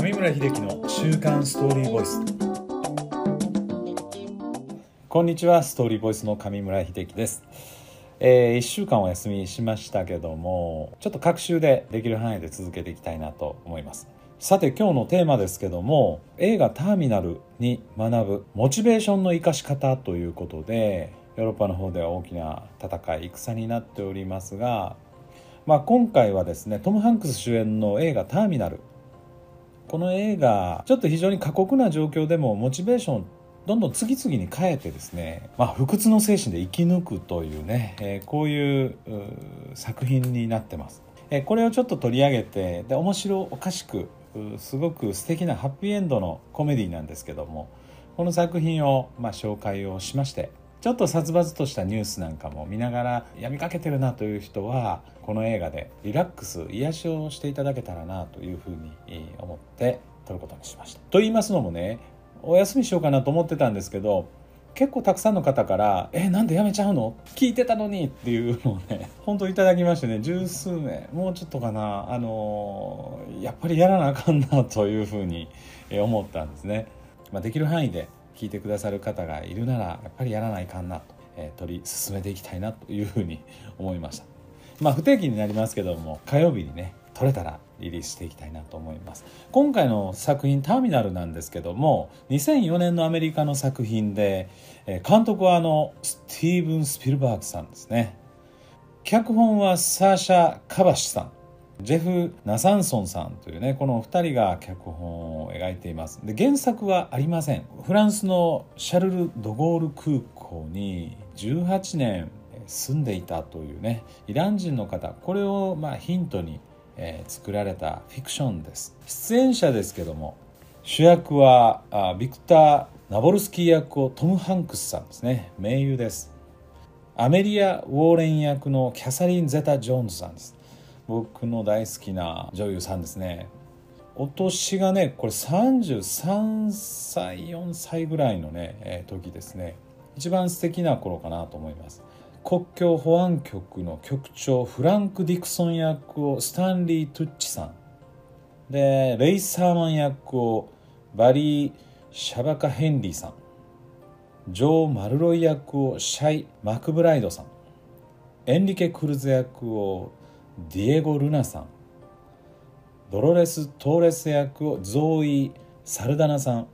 上村秀樹の週刊ストーリーボイス。こんにちはストーリーボイスの上村秀樹です。えー、1週間お休みしましたけどもちょっと各週でできる範囲で続けていきたいなと思います。さて今日のテーマですけども映画「ターミナル」に学ぶモチベーションの生かし方ということでヨーロッパの方では大きな戦い戦になっておりますが、まあ、今回はですねトム・ハンクス主演の映画「ターミナル」この映画ちょっと非常に過酷な状況でもモチベーションどんどん次々に変えてですね、まあ、不屈の精神で生き抜くというね、えー、こういう作品になってます。えー、これをちょっと取り上げてで面白おかしくすごく素敵なハッピーエンドのコメディなんですけどもこの作品をまあ紹介をしましてちょっと殺伐としたニュースなんかも見ながらやみかけてるなという人はこの映画でリラックス癒しをしていただけたらなというふうに思って撮ることにしました。と言いますのもねお休みしようかなと思ってたんですけど結構たくさんの方から「えなんでやめちゃうの？聞いてたのに」っていうのをね 本当いただきましてね十数名もうちょっとかな？あのやっぱりやらなあかんなというふうに思ったんですね。まあ、できる範囲で聞いてくださる方がいるならやっぱりやらないかんなと、えー、取り進めていきたいなというふうに思いました。まあ不定期になりますけども火曜日にね撮れたらリリースしていきたいなと思います。今回の作品「ターミナル」なんですけども2004年のアメリカの作品で監督はあのスティーブン・スピルバーグさんですね。脚本はサーシャ・カバシさん。ジェフ・ナサンソンさんというねこの2人が脚本を描いています。で原作はありません。フランスのシャルル・ド・ゴール空港に18年住んでいたというねイラン人の方。これをまヒントに、作られたフィクションです。出演者ですけども主役はビクター・ナボルスキー役をトム・ハンクスさんですね。名優です。アメリア・ウォーレン役のキャサリン・ゼタ・ジョーンズさんです。僕の大好きな女優さんですね。お年がねこれ33歳4歳ぐらいのね、時ですね。一番素敵な頃かなと思います。国境保安局の局長フランク・ディクソン役をスタンリー・トゥッチさん。でレイ・サーマン役をバリー・シャバカ・ヘンリーさん。ジョー・マルロイ役をシャイ・マクブライドさん。エンリケ・クルズ役をディエゴ・ルナさんドロレス・トーレス役をゾーイ・サルダナさん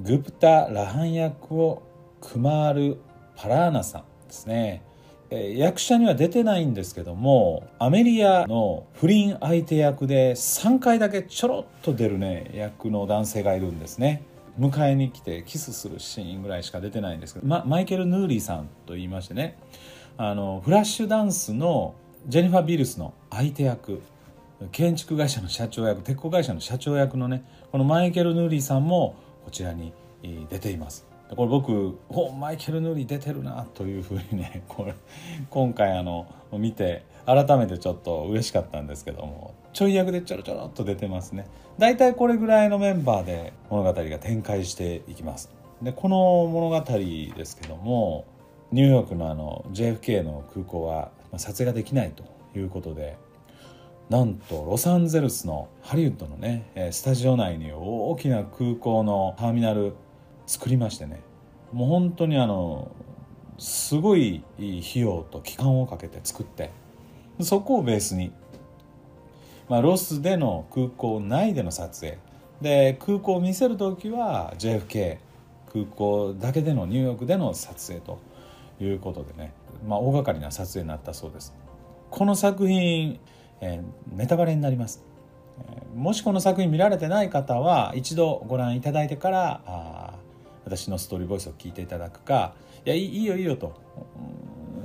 グプタ・ラハン役をクマール・パラーナさんですね役者には出てないんですけどもアメリアの不倫相手役で3回だけちょろっと出るね役の男性がいるんですね迎えに来てキスするシーンぐらいしか出てないんですけど、ま、マイケル・ヌーリーさんと言いましてねあのフラッシュダンスのジェニファー・ビルスの相手役建築会社の社長役鉄鋼会社の社長役のねこのマイケル・ヌーリーさんもこちらに出ています。これ僕おマイケル・ヌーリー出てるなというふうにね これ今回あの見て改めてちょっと嬉しかったんですけどもちょい役でちょろちょろっと出てますね。大体これぐらいのメンバーで物語が展開していきます。でこの物語ですけどもニューヨークのあの JFK の空港は撮影ができないということでなんとロサンゼルスのハリウッドのねスタジオ内に大きな空港のターミナル作りましてねもう本当にあのすごい費用と期間をかけて作ってそこをベースに、まあ、ロスでの空港内での撮影。で空港を見せる時は JFK 空港だけでのニューヨークでの撮影ということでね、まあ、大掛かりな撮影になったそうです。この作品、えー、ネタバレになります。もしこの作品見られてない方は一度ご覧いただいてからあ私のストーリーボイスを聞いていただくか「いやいいよいいよ」と。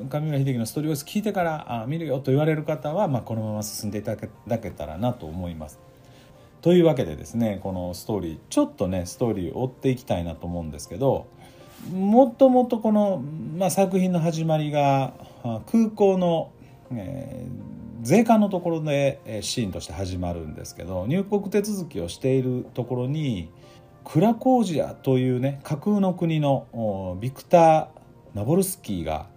上村秀樹のストーリーボイス聞いてからあ見るよと言われる方は、まあ、このまま進んでいただけたらなと思います。というわけでですねこのストーリーちょっとねストーリーを追っていきたいなと思うんですけどもっともっとこの、まあ、作品の始まりが空港の、えー、税関のところでシーンとして始まるんですけど入国手続きをしているところにクラコージアというね架空の国のビクター・ナボルスキーが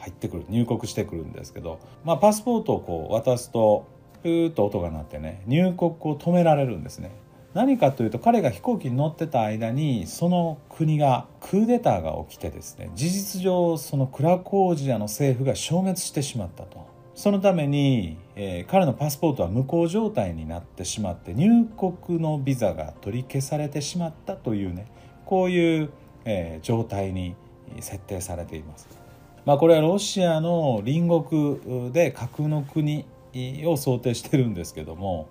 入ってくる入国してくるんですけど、まあ、パスポートをこう渡すとプーッと音が鳴ってね入国を止められるんですね。何かというと彼が飛行機に乗ってた間にその国がクーデターが起きてですね事実上そのクラコージアの政府が消滅してしまったとそのために、えー、彼のパスポートは無効状態になってしまって入国のビザが取り消されてしまったというねこういう、えー、状態に設定されています。まあ、これはロシアの隣国で架空の国を想定してるんですけども、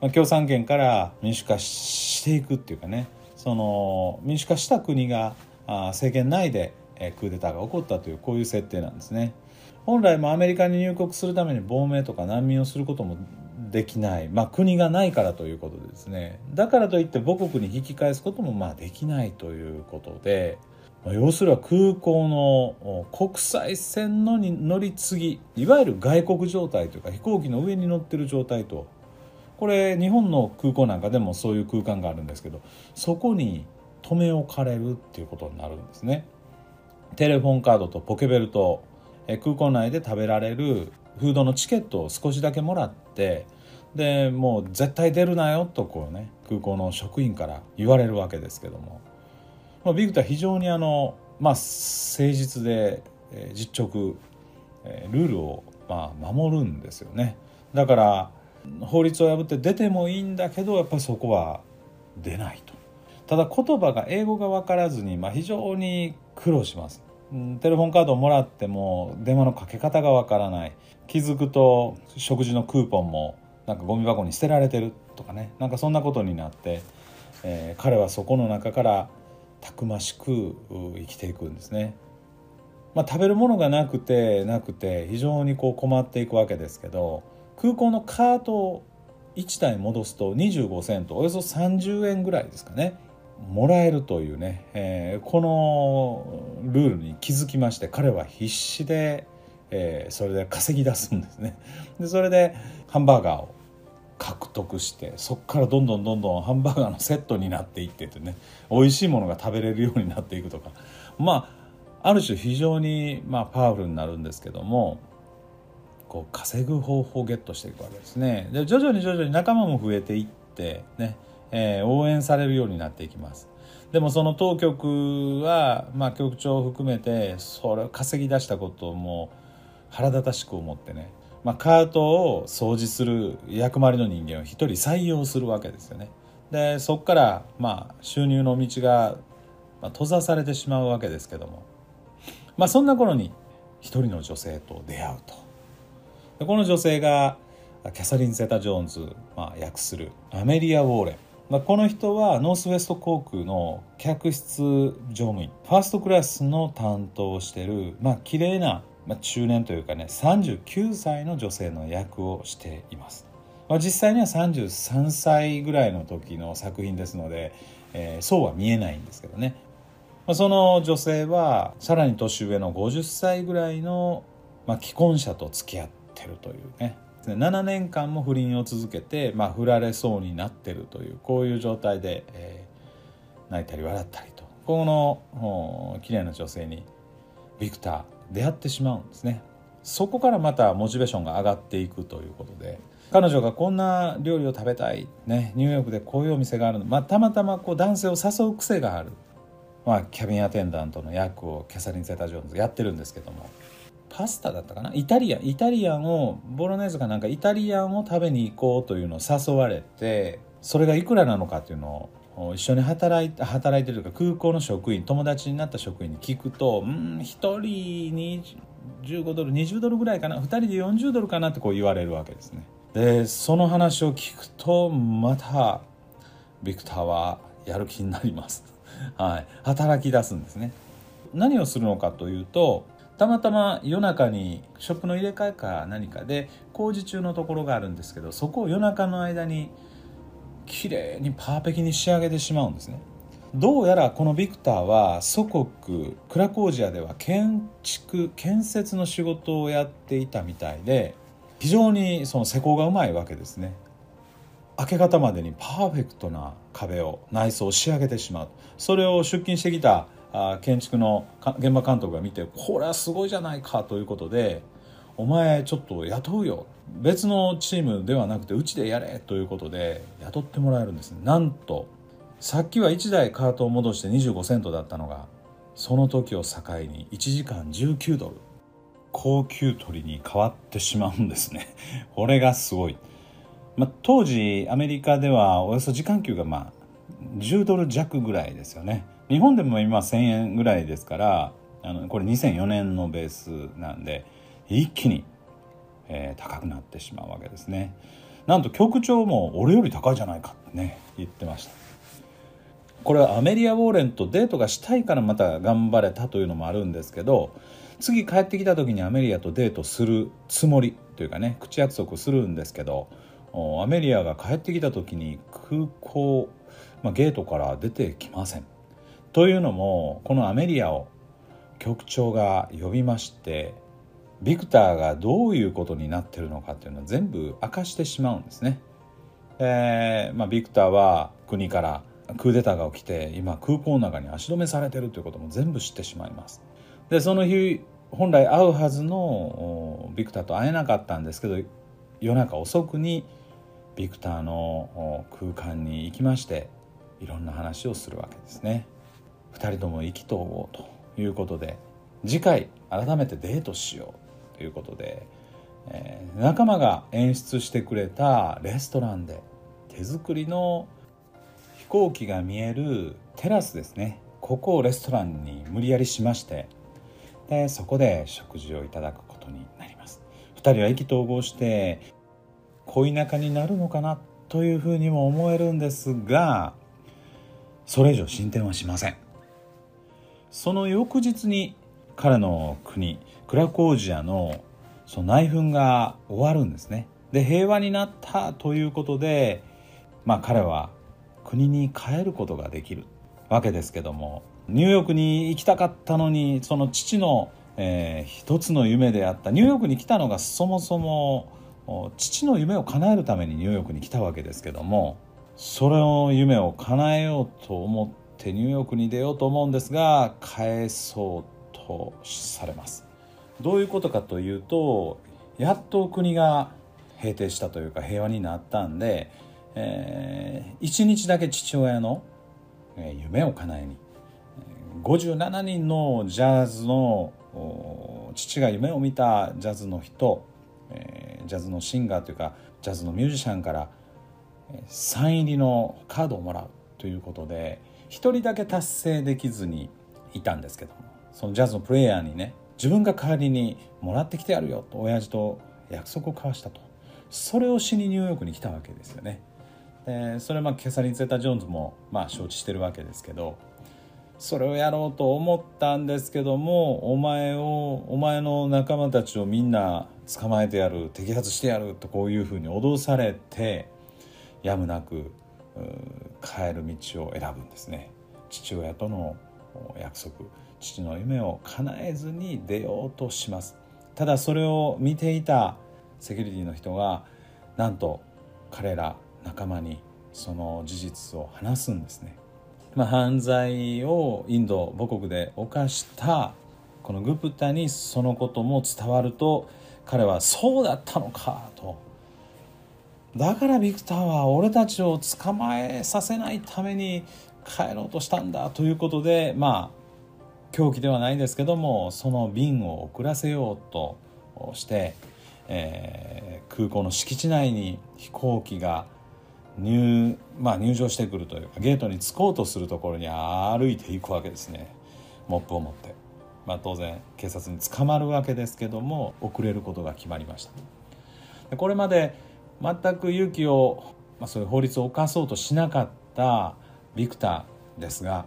まあ、共産圏から民主化していくっていうかね。その民主化した国が政権内でクーデターが起こったというこういう設定なんですね。本来もアメリカに入国するために亡命とか難民をすることもできない、まあ、国がないからということでですね。だからといって母国に引き返すこともまあできないということで。まあ要するは空港の国際線のに乗り継ぎいわゆる外国状態というか飛行機の上に乗ってる状態とこれ日本の空港なんかでもそういう空間があるんですけどそこに留め置かれるっていうことになるんですね。テレフォンカードとポケベルと空港内で食べられるフードのチケットを少しだけもらってでもう絶対出るなよとこうね空港の職員から言われるわけですけどもまあ、ビクター非常にあの、まあ、誠実で、え、実直、え、ルールを、まあ、守るんですよねだから法律を破って出てもいいんだけどやっぱりそこは出ないと。ただ言葉が英語が分からずに、まあ、非常に苦労します。テレフォンカードをもらっても電話のかけ方がわからない。気づくと食事のクーポンもなんかゴミ箱に捨てられてるとかね。なんかそんなことになって、えー、彼はそこの中からたくましく生きていくんですね。まあ、食べるものがなくてなくて非常にこう困っていくわけですけど空港のカートを1台戻すと25セントおよそ30円ぐらいですかねもらえるというね、えー、このルールに気づきまして彼は必死で、えー、それで稼ぎ出すんですね。でそれでハンバーガーを獲得してそこからどんどんどんどんハンバーガーのセットになっていっててね美味しいものが食べれるようになっていくとか。まあある種非常にまあパワフルになるんですけどもこう稼ぐ方法をゲットしていくわけですねで徐々に徐々に仲間も増えていってね、えー、応援されるようになっていきますでもその当局は、まあ、局長を含めてそれを稼ぎ出したことも腹立たしく思ってねまあ、カートを掃除する役割の人間を一人採用するわけですよね。でそこからまあ収入の道が閉ざされてしまうわけですけども、まあ、そんな頃に一人の女性と出会うと。でこの女性がキャサリン・ゼタ・ジョーンズ、まあ、訳するアメリア・ウォーレン。この人はノースウェスト航空の客室乗務員ファーストクラスの担当をしているまあ綺麗なまあ、中年というかね39歳の女性の役をしています、まあ、実際には33歳ぐらいの時の作品ですので、えー、そうは見えないんですけどね、まあ、その女性はさらに年上の50歳ぐらいの、まあ、既婚者と付き合っててるというね。7年間も不倫を続けて、まあ、振られそうになってるというこういう状態で、えー、泣いたり笑ったりと。この綺麗な女性にビクター出会ってしまうんですね。そこからまたモチベーションが上がっていくということで。彼女がこんな料理を食べたい、ね、ニューヨークでこういうお店があるの、まあ、たまたまこう男性を誘う癖がある、まあ、キャビンアテンダントの役をキャサリン・ゼタ・ジョーンズやってるんですけども。パスタだったかな？イタリアンイタリアンをボロネーズかなんかイタリアンを食べに行こうというのを誘われてそれがいくらなのかっていうのを一緒に働いて働いてるか空港の職員友達になった職員に聞くとうん1人に15ドル20ドルぐらいかな？2人で40ドルかなってこう言われるわけですね。でその話を聞くとまたビクターはやる気になります。はい。働き出すんですね。何をするのかというとたまたま夜中にショップの入れ替えか何かで工事中のところがあるんですけどそこを夜中の間に綺麗にパーフェキに仕上げてしまうんですね。どうやらこのビクターは祖国クラコージアでは建築建設の仕事をやっていたみたいで非常にその施工がうまいわけですね。明け方までにパーフェクトな壁を内装を仕上げてしまう。それを出勤してきたあ建築の現場監督が見てこれはすごいじゃないかということでお前ちょっと雇うよ。別のチームではなくてうちでやれということで雇ってもらえるんですね。なんとさっきは1台カートを戻して25セントだったのがその時を境に1時間19ドル。高級鳥に変わってしまうんですね。これがすごい、まあ、当時アメリカではおよそ時間給がまあ10ドル弱ぐらいですよね。日本でも今1000円ぐらいですからあのこれ2004年のベースなんで一気に、えー、高くなってしまうわけですねなんと局長も俺より高いじゃないかってね言ってましたこれはアメリア・ウォーレンとデートがしたいからまた頑張れたというのもあるんですけど次帰ってきた時にアメリアとデートするつもりというかね口約束するんですけどアメリアが帰ってきた時に空港、まあ、ゲートから出てきません。というのもこのアメリアを局長が呼びましてビクターがどういうことになってるのかっていうのは全部明かしてしまうんですね。えまあ、ビクターは国からクーデターが起きて今空港の中に足止めされてるということも全部知ってしまいます。でその日本来会うはずのビクターと会えなかったんですけど夜中遅くにビクターの空間に行きましていろんな話をするわけですね。2人とも意気投合ということで次回改めてデートしようということで、えー、仲間が演出してくれたレストランで手作りの飛行機が見えるテラスですね。ここをレストランに無理やりしましてでそこで食事をいただくことになります。2人は意気投合して恋仲になるのかなというふうにも思えるんですがそれ以上進展はしません。その翌日に彼の国クラコージアのその内紛が終わるんですね。で平和になったということでまあ彼は国に帰ることができる。わけですけどもニューヨークに行きたかったのにその父の、えー、一つの夢であった。ニューヨークに来たのがそもそも父の夢を叶えるためにニューヨークに来たわけですけどもそれの夢を叶えようと思ってニューヨークに出ようと思うんですが返そうとされます。どういうことかというとやっと国が平定したというか平和になったんで、えー、1日だけ父親の夢を叶えに57人のジャズの父が夢を見たジャズの人、えー、ジャズのシンガーというかジャズのミュージシャンからサイン入りのカードをもらうということで1人だけ達成できずにいたんですけどもそのジャズのプレイヤーにね自分が代わりにもらってきてやるよと親父と約束を交わしたと。それをしにニューヨークに来たわけですよね。でそれまあキャサリン・ゼータ・ジョーンズもまあ承知してるわけですけどそれをやろうと思ったんですけどもお前をお前の仲間たちをみんな捕まえてやる摘発してやるとこういうふうに脅されてやむなく帰る道を選ぶんですね。父親との約束父の夢を叶えずに出ようとします。ただそれを見ていたセキュリティの人がなんと彼ら仲間にその事実を話すんですね、まあ、犯罪をインド母国で犯したこのグプタにそのことも伝わると彼はそうだったのかとだからビクターは俺たちを捕まえさせないために帰ろうとしたんだということでまあ狂気ではないですけどもその便を遅らせようとして、えー、空港の敷地内に飛行機が入,、まあ、入場してくるというかゲートに着こうとするところに歩いていくわけですね。モップを持って、まあ、当然警察に捕まるわけですけども遅れることが決まりました。これまで全く勇気を、まあ、そういう法律を犯そうとしなかったビクターですが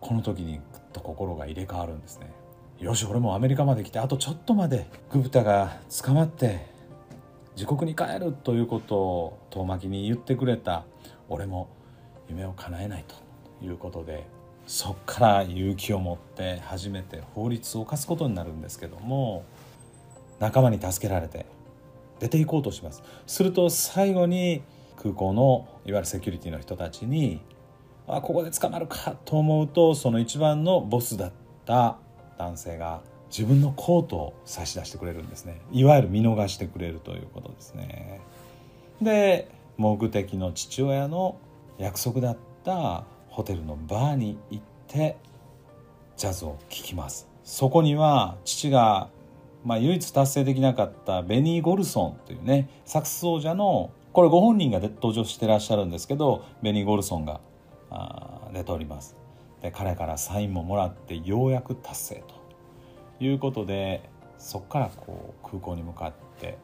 この時にぐっと心が入れ替わるんですね。よし俺もアメリカまで来てあとちょっとまでグプタが捕まって自国に帰るということを遠巻きに言ってくれた俺も夢を叶えないということでそっから勇気を持って初めて法律を犯すことになるんですけども仲間に助けられて出ていこうとします。すると最後に空港のいわゆるセキュリティの人たちにあここで捕まるかと思うとその一番のボスだった男性が自分のコートを差し出してくれるんですね。いわゆる見逃してくれるということですね。で目的の父親の約束だったホテルのバーに行ってジャズを聴きます。そこには父が、まあ、唯一達成できなかったベニー・ゴルソンというねサックス奏者のこれご本人が登場してらっしゃるんですけどベニー・ゴルソンが出ておりますで彼からサインももらってようやく達成ということでそこからこう空港に向かって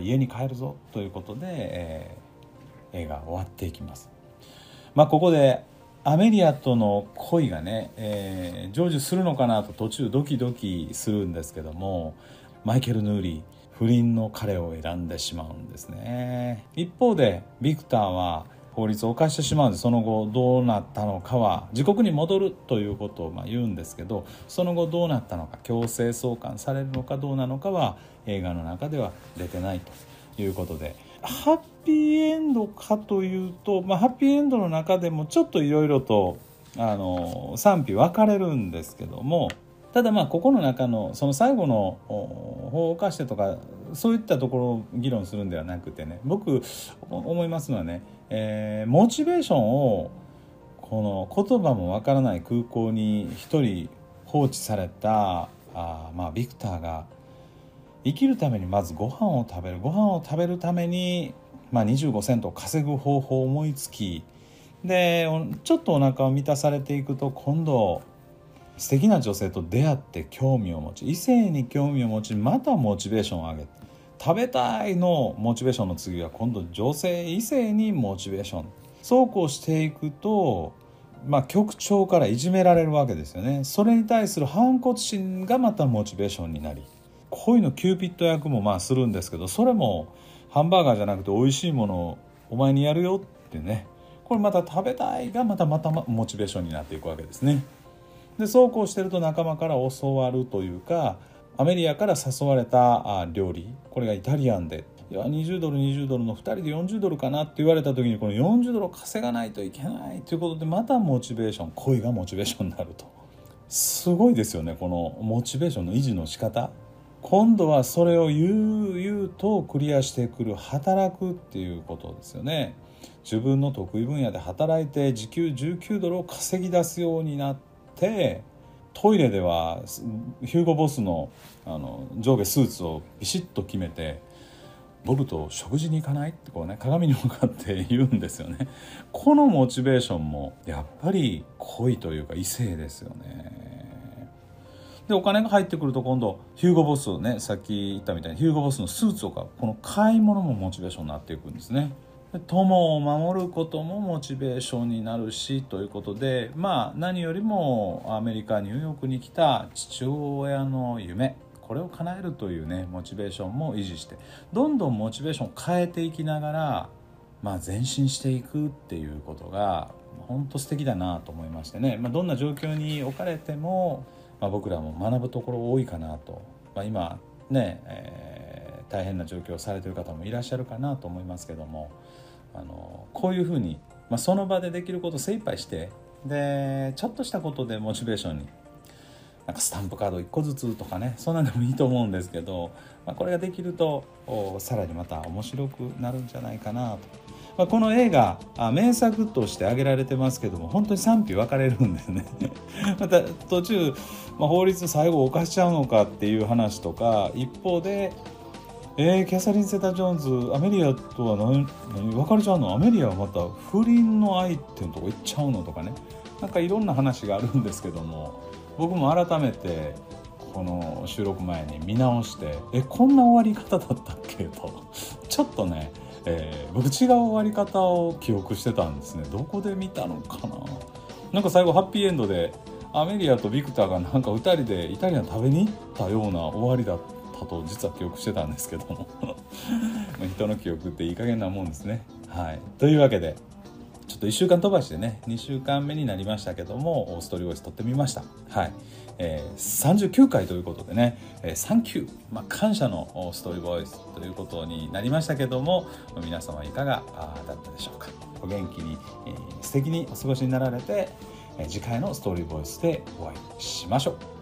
家に帰るぞということで、えー、映画終わっていきます。まあ、ここでアメリアとの恋がね、えー、成就するのかなと途中ドキドキするんですけどもマイケル・ヌーリー不倫の彼を選んでしまうんですね。一方でビクターは法律を犯してしまうんでその後どうなったのかは自国に戻るということをま言うんですけどその後どうなったのか強制送還されるのかどうなのかは映画の中では出てないということで。ハッピーエンドかというと、まあ、ハッピーエンドの中でもちょっといろいろとあの賛否分かれるんですけどもただまあここの中のその最後の法を犯してとかそういったところを議論するんではなくてね僕思いますのはね、えー、モチベーションをこの言葉もわからない空港に一人放置されたあまあビクターが生きるためにまずご飯を食べるご飯を食べるために、まあ、25セント稼ぐ方法を思いつきでちょっとお腹を満たされていくと今度素敵な女性と出会って興味を持ち異性に興味を持ちまたモチベーションを上げて食べたいのモチベーションの次は今度女性異性にモチベーション。そうこうしていくとまあ局長からいじめられるわけですよね。それに対する反骨心がまたモチベーションになり恋のキューピッド役もまあするんですけどそれもハンバーガーじゃなくて美味しいものをお前にやるよってね。これまた食べたいがまたまたモチベーションになっていくわけですね。でそうこうしてると仲間から教わるというかアメリアから誘われた料理。これがイタリアンで。いや20ドル20ドルの2人で40ドルかなって言われた時にこの40ドルを稼がないといけないということでまたモチベーション恋がモチベーションになると。すごいですよねこのモチベーションの維持の仕方。今度はそれを悠々とクリアしてくる働くっていうことですよね。自分の得意分野で働いて時給19ドルを稼ぎ出すようになってトイレではヒューゴ・ボスのあの上下スーツをビシッと決めてボルと食事に行かない？ってこうね鏡に向かって言うんですよね。このモチベーションもやっぱり恋というか異性ですよね。でお金が入ってくると今度ヒューゴボスをねさっき言ったみたいにヒューゴボスのスーツを買う。この買い物もモチベーションになっていくんですね。友を守ることもモチベーションになるしということでまあ何よりもアメリカニューヨークに来た父親の夢これを叶えるというねモチベーションも維持してどんどんモチベーションを変えていきながら、まあ、前進していくっていうことが本当素敵だなと思いましてね、まあ、どんな状況に置かれてもまあ、僕らも学ぶところ多いかなと、まあ、今ね、えー、大変な状況をされてる方もいらっしゃるかなと思いますけども。あのこういうふうに、まあ、その場でできることを精一杯してでちょっとしたことでモチベーションになんかスタンプカード1個ずつとかねそんなんでもいいと思うんですけど、まあ、これができるとさらにまた面白くなるんじゃないかなと。まあ、この映画あ名作として挙げられてますけども本当に賛否分かれるんですね。また途中、まあ、法律最後犯しちゃうのかっていう話とか一方でえー、キャサリン・セタ・ジョーンズアメリアとは何何別れちゃうの？アメリアはまた不倫の相手のとこ行っちゃうのとかね。なんかいろんな話があるんですけども僕も改めてこの収録前に見直してえこんな終わり方だったっけ？と。ちょっとねえー、僕違う終わり方を記憶してたんですね。どこで見たのかな？なんか最後ハッピーエンドでアメリアとビクターがなんか2人でイタリアン食べに行ったような終わりだった。ことを実は記憶してたんですけども。人の記憶っていい加減なもんですね。はい、というわけでちょっと1週間飛ばしてね2週間目になりましたけどもストーリーボイス撮ってみました。はい。えー、39回ということでね、えー、サンキュー、まあ、感謝のストーリーボイスということになりましたけども皆様いかがだったでしょうか。お元気に、えー、素敵にお過ごしになられて、え、次回のストーリーボイスでお会いしましょう。